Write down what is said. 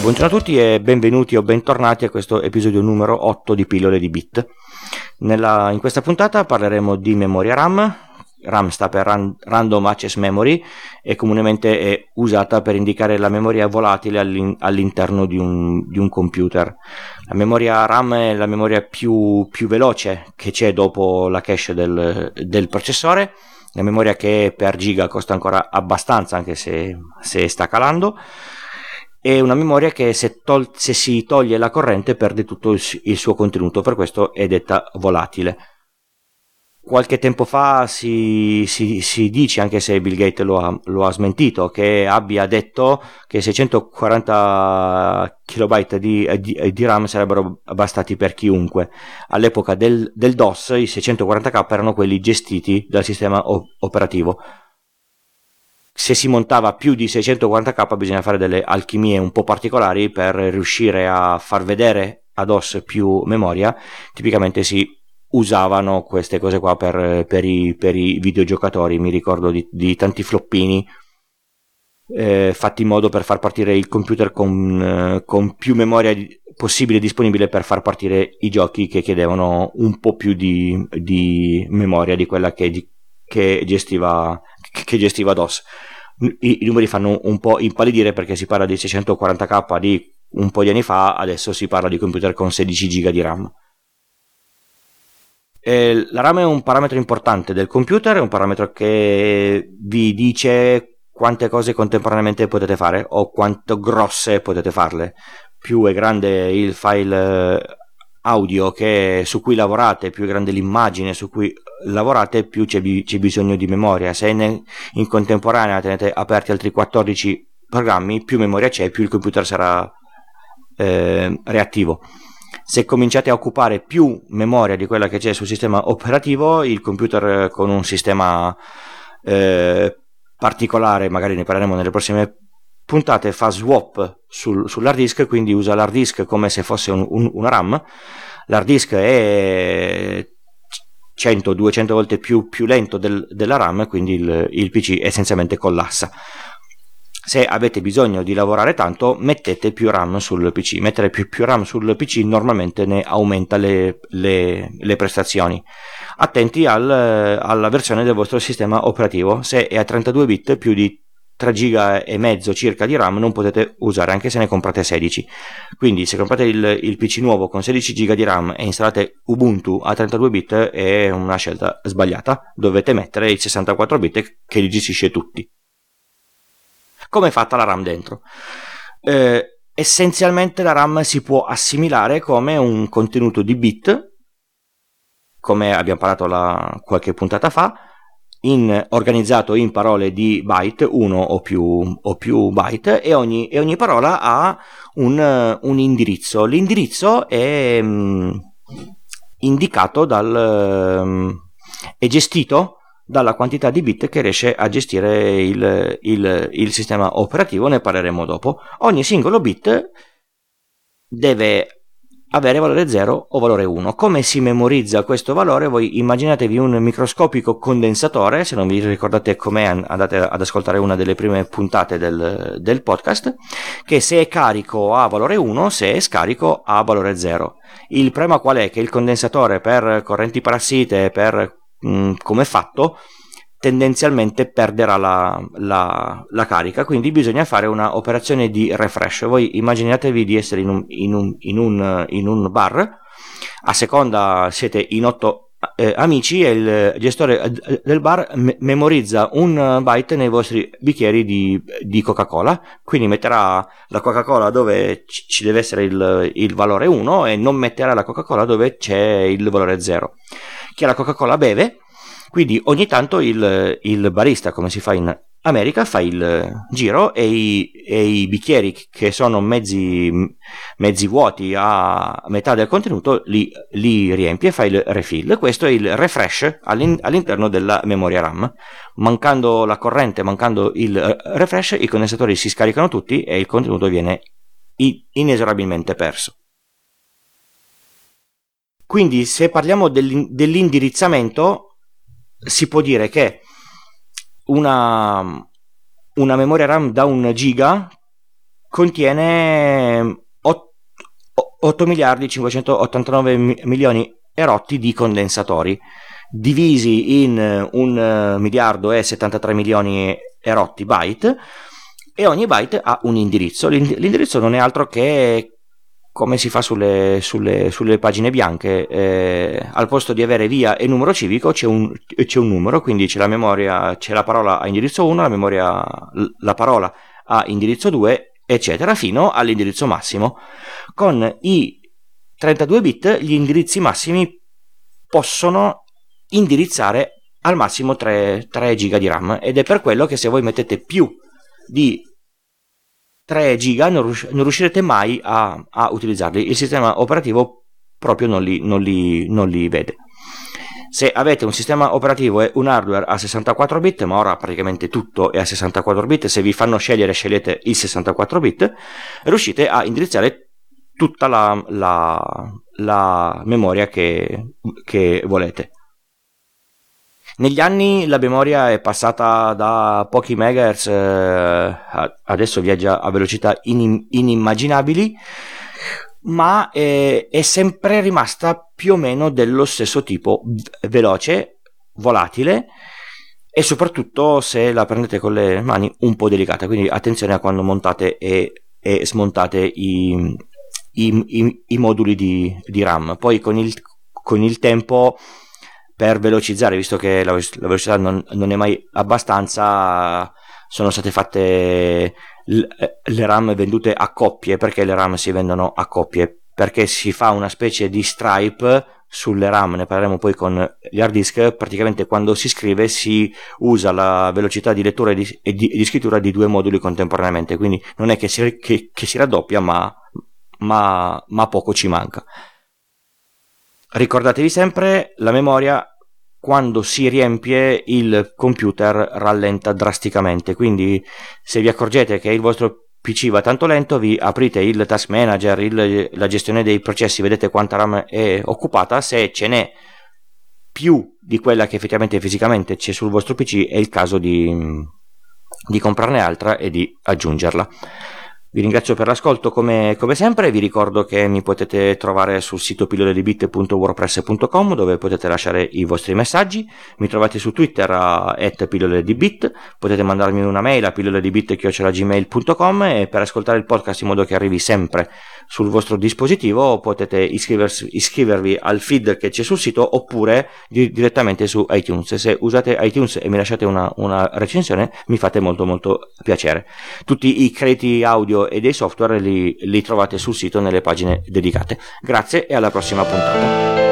Buongiorno a tutti e benvenuti o bentornati a questo episodio numero 8 di Pillole di Bit. Nella, in questa puntata parleremo di memoria RAM. RAM sta per Ran, Random Access Memory e comunemente è usata per indicare la memoria volatile all'in, all'interno di un, di un, computer. La memoria RAM è la memoria più, più veloce che c'è dopo la cache del, del processore la memoria che per giga costa ancora abbastanza anche se, se sta calando è una memoria che se, tol- se, si toglie la corrente perde tutto il, il suo contenuto, per questo è detta volatile. Qualche tempo fa si, si, si dice, anche se Bill Gates lo ha, lo ha, smentito, che abbia detto che 640 KB di, di, di, RAM sarebbero bastati per chiunque. All'epoca del, del DOS i 640K erano quelli gestiti dal sistema operativo se si montava più di 640k bisogna fare delle alchimie un po' particolari per riuscire a far vedere ad OS più memoria. Tipicamente si usavano queste cose qua per, per, i, per i, videogiocatori. Mi ricordo di, di tanti floppini eh, fatti in modo per far partire il computer con, eh, con più memoria possibile disponibile per far partire i giochi che chiedevano un po' più di, di memoria di quella che, di, che gestiva, che gestiva DOS i, i numeri fanno un po' impallidire perché si parla di 640k di un po' di anni fa, adesso si parla di computer con 16 GB di RAM. E la RAM è un parametro importante del computer, è un parametro che vi dice quante cose contemporaneamente potete fare o quanto grosse potete farle. Più è grande il file audio che, su cui lavorate, più grande l'immagine su cui lavorate, più c'è, bi- c'è bisogno di memoria. Se ne, in contemporanea tenete aperti altri 14 programmi, più memoria c'è, più il computer sarà eh, reattivo. Se cominciate a occupare più memoria di quella che c'è sul sistema operativo, il computer con un sistema eh, particolare, magari ne parleremo nelle prossime puntate fa swap sul, sull'hard disk, quindi usa l'hard disk come se fosse un, un, una RAM. L'hard disk è 100-200 volte più, più lento del, della RAM, quindi il, il PC essenzialmente collassa. Se avete bisogno di lavorare tanto mettete più RAM sul PC mettere più, più RAM sul PC normalmente ne aumenta le, le, le prestazioni. Attenti al, alla versione del vostro sistema operativo. Se è a 32 bit più di 3 giga e mezzo circa di RAM non potete usare anche se ne comprate 16 quindi se comprate il, il PC nuovo con 16 giga di RAM e installate Ubuntu a 32 bit è una scelta sbagliata. Dovete mettere il 64 bit che li gestisce tutti. Come è fatta la RAM dentro? Eh, essenzialmente la RAM si può assimilare come un contenuto di bit come abbiamo parlato la, qualche puntata fa in, organizzato in parole di byte, uno o più, o più byte, e ogni, e ogni, parola ha un, un indirizzo. L'indirizzo è um, indicato dal. Um, è gestito dalla quantità di bit che riesce a gestire il, il, il sistema operativo, ne parleremo dopo. Ogni singolo bit deve avere valore 0 o valore 1. Come si memorizza questo valore? Voi immaginatevi un microscopico condensatore, se non vi ricordate com'è andate ad ascoltare una delle prime puntate del, del podcast, che se è carico ha valore 1, se è scarico ha valore 0. Il problema qual è? Che il condensatore per correnti parassite, per mh, come è fatto, tendenzialmente perderà la, la, la, carica, quindi bisogna fare una operazione di refresh. Voi immaginatevi di essere in un, in un, in un, in un bar, a seconda siete in otto eh, amici e il gestore del bar me- memorizza un byte nei vostri bicchieri di, di, Coca-Cola, quindi metterà la Coca-Cola dove c- ci deve essere il, il valore 1 e non metterà la Coca-Cola dove c'è il valore 0. Chi la Coca-Cola beve quindi ogni tanto il, il barista, come si fa in America, fa il giro e i, e i bicchieri che sono mezzi, mezzi, vuoti a metà del contenuto li, li, riempie e fa il refill. Questo è il refresh all'in, all'interno della memoria RAM. Mancando la corrente, mancando il refresh, i condensatori si scaricano tutti e il contenuto viene inesorabilmente perso. Quindi se parliamo dell'indirizzamento si può dire che una, una memoria RAM da un giga contiene 8 miliardi 589 milioni erotti di condensatori divisi in 1 miliardo e 73 milioni erotti byte e ogni byte ha un indirizzo. L'indirizzo non è altro che come si fa sulle, sulle, sulle pagine bianche, eh, al posto di avere via e numero civico c'è un, c'è un, numero, quindi c'è la memoria, c'è la parola a indirizzo 1, la memoria, la parola a indirizzo 2, eccetera, fino all'indirizzo massimo. Con i 32 bit gli indirizzi massimi possono indirizzare al massimo 3, 3 giga di RAM ed è per quello che se voi mettete più di 3 giga non, rius- non riuscirete mai a, a, utilizzarli. Il sistema operativo proprio non li, non li, non li vede. Se avete un sistema operativo e un hardware a 64 bit, ma ora praticamente tutto è a 64 bit, se vi fanno scegliere scegliete il 64 bit, riuscite a indirizzare tutta la, la, la memoria che, che volete. Negli anni la memoria è passata da pochi megahertz, eh, adesso viaggia a velocità inim- inimmaginabili, ma è, è, sempre rimasta più o meno dello stesso tipo, veloce, volatile e soprattutto se la prendete con le mani un po' delicata, quindi attenzione a quando montate e, e smontate i, i, i, i moduli di, di, RAM. Poi con il, con il tempo per velocizzare, visto che la, la velocità non, non, è mai abbastanza, sono state fatte le RAM vendute a coppie. Perché le RAM si vendono a coppie? Perché si fa una specie di stripe sulle RAM, ne parleremo poi con gli hard disk, praticamente quando si scrive si usa la velocità di lettura e di, e di, di scrittura di due moduli contemporaneamente, quindi non è che si, che, che si raddoppia, ma, ma, ma poco ci manca. Ricordatevi sempre, la memoria quando si riempie il computer rallenta drasticamente, quindi se vi accorgete che il vostro PC va tanto lento, vi aprite il task manager, il, la gestione dei processi, vedete quanta RAM è occupata, se ce n'è più di quella che effettivamente fisicamente c'è sul vostro PC è il caso di, di comprarne altra e di aggiungerla. Vi ringrazio per l'ascolto come, come, sempre, vi ricordo che mi potete trovare sul sito pilloledibit.wordpress.com dove potete lasciare i vostri messaggi, mi trovate su Twitter a pilloledibit, potete mandarmi una mail a pilloledibit.gmail.com e per ascoltare il podcast in modo che arrivi sempre sul vostro dispositivo potete iscrivervi al feed che c'è sul sito oppure di, direttamente su iTunes. Se usate iTunes e mi lasciate una, una recensione mi fate molto molto piacere. Tutti i crediti audio e dei software li, li trovate sul sito nelle pagine dedicate. Grazie e alla prossima puntata.